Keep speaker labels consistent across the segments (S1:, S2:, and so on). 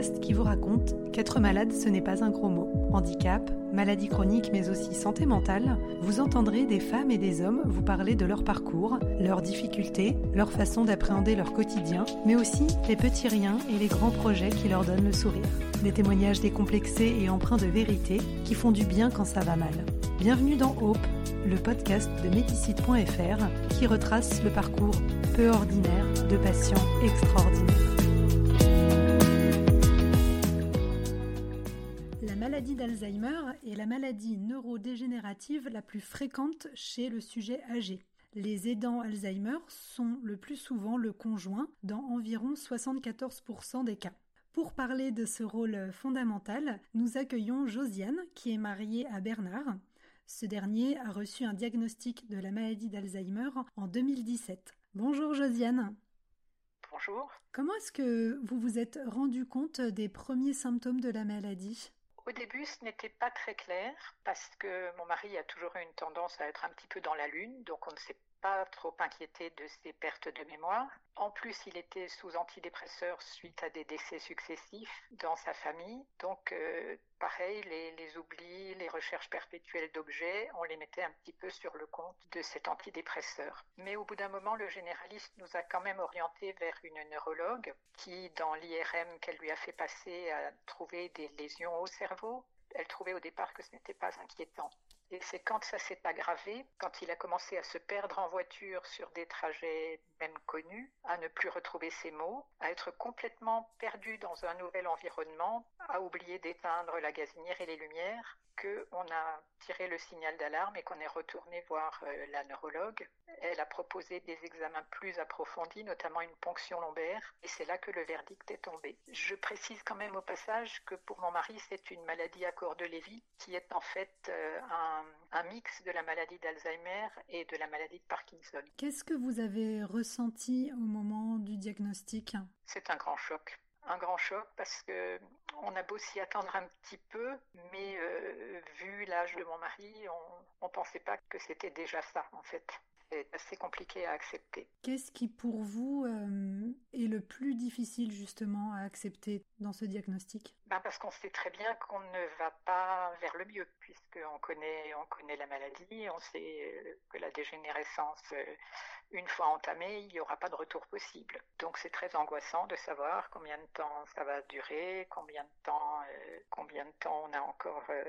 S1: qui vous raconte qu'être malade, ce n'est pas un gros mot. Handicap, maladie chronique, mais aussi santé mentale, vous entendrez des femmes et des hommes vous parler de leur parcours, leurs difficultés, leur façon d'appréhender leur quotidien, mais aussi les petits riens et les grands projets qui leur donnent le sourire. Des témoignages décomplexés et empreints de vérité qui font du bien quand ça va mal. Bienvenue dans Hope, le podcast de Médicite.fr qui retrace le parcours peu ordinaire de patients extraordinaires. Maladie d'Alzheimer est la maladie neurodégénérative la plus fréquente chez le sujet âgé. Les aidants Alzheimer sont le plus souvent le conjoint dans environ 74% des cas. Pour parler de ce rôle fondamental, nous accueillons Josiane, qui est mariée à Bernard. Ce dernier a reçu un diagnostic de la maladie d'Alzheimer en 2017. Bonjour Josiane.
S2: Bonjour.
S1: Comment est-ce que vous vous êtes rendu compte des premiers symptômes de la maladie?
S2: Au début, ce n'était pas très clair parce que mon mari a toujours eu une tendance à être un petit peu dans la lune, donc on ne sait pas trop inquiété de ses pertes de mémoire. En plus, il était sous antidépresseurs suite à des décès successifs dans sa famille. Donc, euh, pareil, les, les, oublis, les recherches perpétuelles d'objets, on les mettait un petit peu sur le compte de cet antidépresseur. Mais au bout d'un moment, le généraliste nous a quand même orienté vers une neurologue qui, dans l'IRM qu'elle lui a fait passer, a trouvé des lésions au cerveau. Elle trouvait au départ que ce n'était pas inquiétant. Et c'est quand ça s'est aggravé, quand il a commencé à se perdre en voiture sur des trajets même connus, à ne plus retrouver ses mots, à être complètement perdu dans un nouvel environnement, à oublier d'éteindre la gazinière et les lumières, qu'on a tiré le signal d'alarme et qu'on est retourné voir euh, la neurologue. Elle a proposé des examens plus approfondis, notamment une ponction lombaire, et c'est là que le verdict est tombé. Je précise quand même au passage que pour mon mari, c'est une maladie à corps de Lévy, qui est en fait euh, un, un mix de la maladie d'Alzheimer et de la maladie de Parkinson.
S1: Qu'est-ce que vous avez ressenti au moment du diagnostic?
S2: C'est un grand choc un grand choc parce que on a beau s'y attendre un petit peu, mais euh, vu l'âge de mon mari, on ne pensait pas que c'était déjà ça en fait. C'est assez compliqué à accepter.
S1: Qu'est-ce qui pour vous euh, est le plus difficile justement à accepter dans ce diagnostic?
S2: Ben Parce qu'on sait très bien qu'on ne va pas vers le mieux, puisqu'on connaît, on connaît la maladie, on sait que la dégénérescence, une fois entamée, il n'y aura pas de retour possible. Donc c'est très angoissant de savoir combien de temps ça va durer, combien de temps, euh, combien de temps on a encore euh,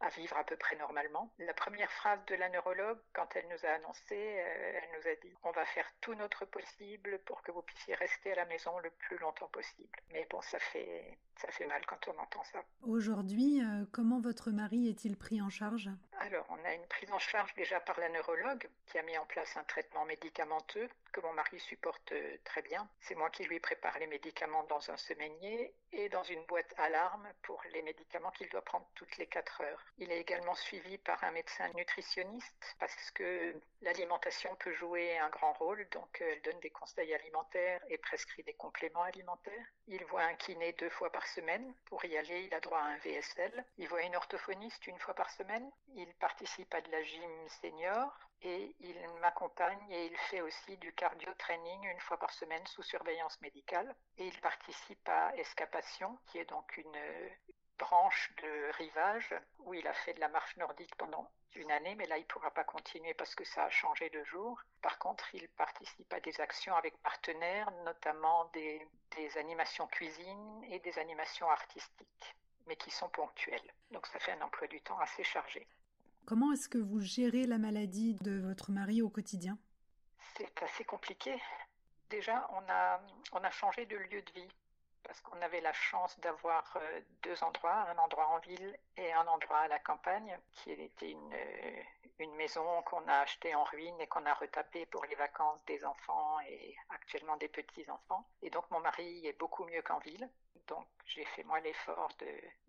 S2: à vivre à peu près normalement. La première phrase de la neurologue, quand elle nous a annoncé, euh, elle nous a dit on va faire tout notre possible pour que vous puissiez rester à la maison le plus longtemps possible. Mais bon, ça fait ça fait mal quand on entend ça.
S1: Aujourd'hui, comment votre mari est-il pris en charge?
S2: Alors, on a une prise en charge déjà par la neurologue qui a mis en place un traitement médicamenteux que mon mari supporte euh, très bien. C'est moi qui lui prépare les médicaments dans un semainier et dans une boîte alarme pour les médicaments qu'il doit prendre toutes les 4 heures. Il est également suivi par un médecin nutritionniste parce que l'alimentation peut jouer un grand rôle, donc euh, elle donne des conseils alimentaires et prescrit des compléments alimentaires. Il voit un kiné deux fois par semaine. Pour y aller, il a droit à un VSL. Il voit une orthophoniste une fois par semaine. Il participe à de la gym senior et il m'accompagne et il fait aussi du cardio training une fois par semaine sous surveillance médicale. Et il participe à Escapation, qui est donc une branche de rivage où il a fait de la marche nordique pendant une année, mais là il ne pourra pas continuer parce que ça a changé de jour. Par contre, il participe à des actions avec partenaires, notamment des animations cuisine et des animations artistiques, mais qui sont ponctuelles. Donc ça fait un emploi du temps assez chargé.
S1: Comment est-ce que vous gérez la maladie de votre mari au quotidien?
S2: C'est assez compliqué. Déjà, on a, on a changé de lieu de vie parce qu'on avait la chance d'avoir deux endroits, un endroit en ville et un endroit à la campagne, qui était une, une maison qu'on a achetée en ruine et qu'on a retapée pour les vacances des enfants et actuellement des petits-enfants. Et donc mon mari est beaucoup mieux qu'en ville. Donc j'ai fait moi l'effort de,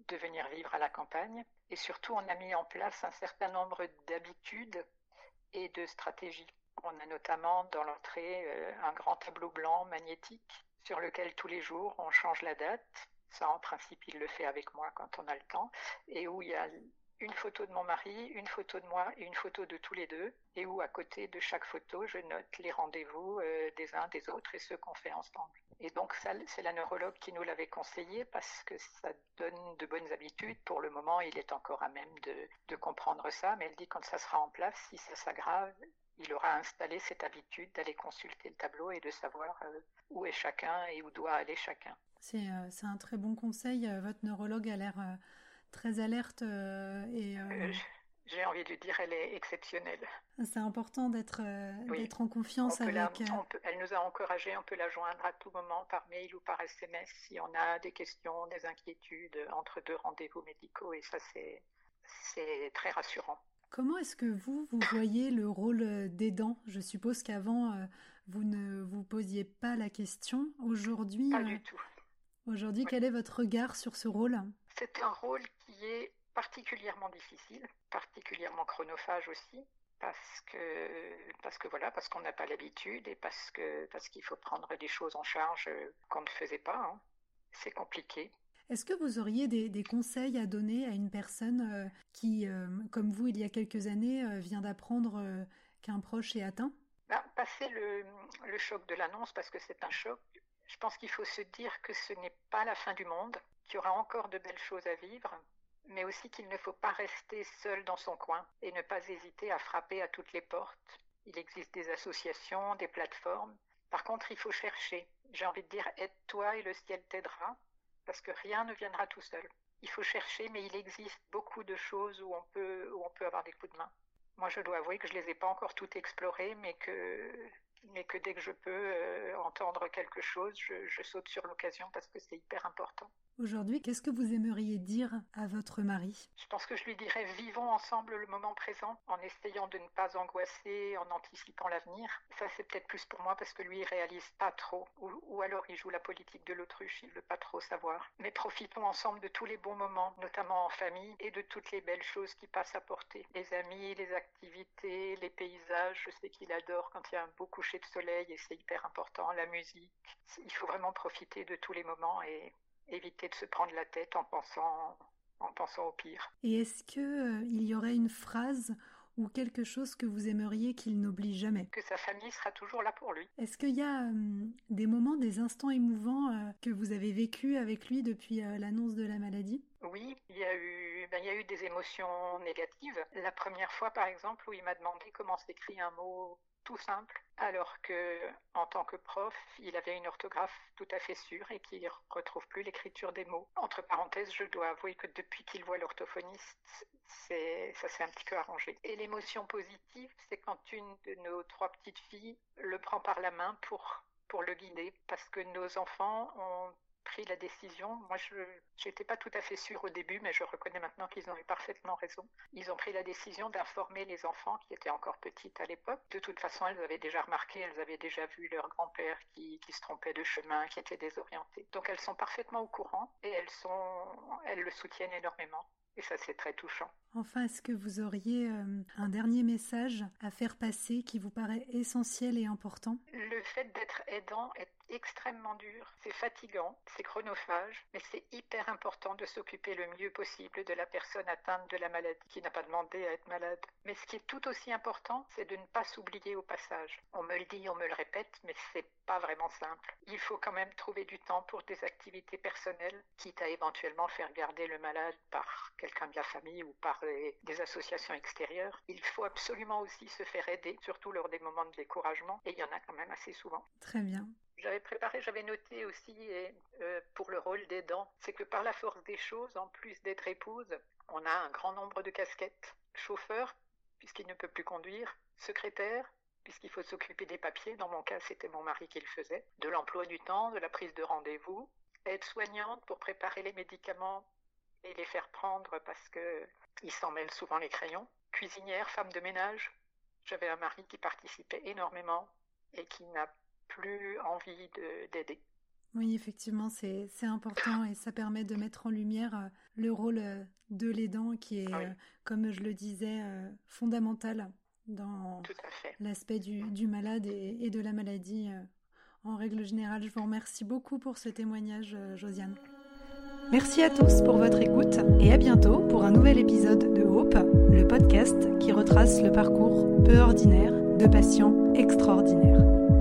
S2: de venir vivre à la campagne. Et surtout, on a mis en place un certain nombre d'habitudes et de stratégies. On a notamment dans l'entrée un grand tableau blanc magnétique sur lequel tous les jours on change la date. Ça, en principe, il le fait avec moi quand on a le temps, et où il y a une photo de mon mari, une photo de moi et une photo de tous les deux, et où à côté de chaque photo, je note les rendez-vous euh, des uns des autres et ceux qu'on fait ensemble. Et donc c'est la neurologue qui nous l'avait conseillé parce que ça donne de bonnes habitudes. Pour le moment, il est encore à même de, de comprendre ça, mais elle dit quand ça sera en place, si ça s'aggrave, il aura installé cette habitude d'aller consulter le tableau et de savoir euh, où est chacun et où doit aller chacun.
S1: C'est euh, un très bon conseil. Votre neurologue a l'air très alerte euh, et euh,
S2: euh, j'ai envie de dire, elle est exceptionnelle.
S1: C'est important d'être d'être en confiance avec.
S2: elle nous a encouragé, on peut la joindre à tout moment par mail ou par SMS si on a des questions, des inquiétudes entre deux rendez-vous médicaux et ça c'est très rassurant.
S1: Comment est-ce que vous, vous voyez le rôle d'aidant Je suppose qu'avant, vous ne vous posiez pas la question. Aujourd'hui. Aujourd'hui, quel est votre regard sur ce rôle?
S2: C'est un rôle qui est particulièrement difficile, particulièrement chronophage aussi, parce que parce que voilà, parce qu'on n'a pas l'habitude et parce que parce qu'il faut prendre des choses en charge qu'on ne faisait pas. Hein. C'est compliqué.
S1: Est-ce que vous auriez des, conseils à donner à une personne euh, qui, euh, comme vous, il y a quelques années, euh, vient d'apprendre qu'un proche est atteint?
S2: Ben, Passer le, le choc de l'annonce, parce que c'est un choc, je pense qu'il faut se dire que ce n'est pas la fin du monde, qu'il y aura encore de belles choses à vivre, mais aussi qu'il ne faut pas rester seul dans son coin et ne pas hésiter à frapper à toutes les portes. Il existe des associations, des plateformes. Par contre, il faut chercher. J'ai envie de dire aide-toi et le ciel t'aidera, parce que rien ne viendra tout seul. Il faut chercher, mais il existe beaucoup de choses où on peut, où on peut avoir des coups de main. Moi, je dois avouer que je ne les ai pas encore toutes explorées, mais que mais que dès que je peux euh, entendre quelque chose, je, saute sur l'occasion parce que c'est hyper important.
S1: Aujourd'hui, qu'est-ce que vous aimeriez dire à votre mari?
S2: Je pense que je lui dirais vivons ensemble le moment présent en essayant de ne pas angoisser, en anticipant l'avenir. Ça, c'est peut-être plus pour moi parce que lui, il réalise pas trop. Ou, alors, il joue la politique de l'autruche, il veut pas trop savoir. Mais profitons ensemble de tous les bons moments, notamment en famille, et de toutes les belles choses qui passent à porter. Les amis, les activités, les paysages. Je sais qu'il adore quand il y a un beau coucher de soleil et c'est hyper important. La musique. Il faut vraiment profiter de tous les moments et éviter de se prendre la tête en pensant, en pensant au pire.
S1: Et est-ce qu'il euh, il y aurait une phrase ou quelque chose que vous aimeriez qu'il n'oublie jamais?
S2: Que sa famille sera toujours là pour lui.
S1: Est-ce qu'il y a euh, des moments, des instants émouvants euh, que vous avez vécu avec lui depuis l'annonce de la maladie?
S2: Oui, il y, a eu, ben, il y a eu des émotions négatives. La première fois, par exemple, où il m'a demandé comment s'écrit un mot tout simple, alors que en tant que prof, il avait une orthographe tout à fait sûre et qu'il ne retrouve plus l'écriture des mots. Entre parenthèses, je dois avouer que depuis qu'il voit l'orthophoniste, ça s'est un petit peu arrangé. Et l'émotion positive, c'est quand une de nos trois petites filles le prend par la main pour le guider, parce que nos enfants ont pris la décision. Moi, je n'étais pas tout à fait sûre au début, mais je reconnais maintenant qu'ils ont eu parfaitement raison. Ils ont pris la décision d'informer les enfants qui étaient encore petites à l'époque. De toute façon, elles avaient déjà remarqué, elles avaient déjà vu leur grand-père qui, qui, se trompait de chemin, qui était désorienté. Donc elles sont parfaitement au courant et elles, sont, elles le soutiennent énormément. Et ça, c'est très touchant.
S1: Enfin, est-ce que vous auriez euh, un dernier message à faire passer qui vous paraît essentiel et important?
S2: Le fait d'être aidant est extrêmement dur, c'est fatigant, c'est chronophage, mais c'est hyper important de s'occuper le mieux possible de la personne atteinte de la maladie qui n'a pas demandé à être malade. Mais ce qui est tout aussi important, c'est de ne pas s'oublier au passage. On me le dit, on me le répète, mais c'est pas vraiment simple. Il faut quand même trouver du temps pour des activités personnelles, quitte à éventuellement faire garder le malade par quelqu'un de la famille ou par des associations extérieures. Il faut absolument aussi se faire aider, surtout lors des moments de découragement, et il y en a quand même assez souvent.
S1: Très bien.
S2: J'avais préparé, j'avais noté aussi euh, pour le rôle d'aidant, c'est que par la force des choses, en plus d'être épouse, on a un grand nombre de casquettes. Chauffeur, puisqu'il ne peut plus conduire, secrétaire, puisqu'il faut s'occuper des papiers, dans mon cas c'était mon mari qui le faisait, de l'emploi du temps, de la prise de rendez-vous, aide-soignante pour préparer les médicaments et les faire prendre parce qu'ils s'en mêlent souvent les crayons, cuisinière, femme de ménage. J'avais un mari qui participait énormément et qui n'a plus envie d'aider.
S1: Oui, effectivement, c'est important et ça permet de mettre en lumière euh, le rôle euh, de l'aidant qui est, euh, comme je le disais, fondamental dans l'aspect du, du, malade et, et, de la maladie en règle générale. Je vous remercie beaucoup pour ce témoignage, Josiane. Merci à tous pour votre écoute et à bientôt pour un nouvel épisode de Hope, le podcast qui retrace le parcours peu ordinaire de patients extraordinaires.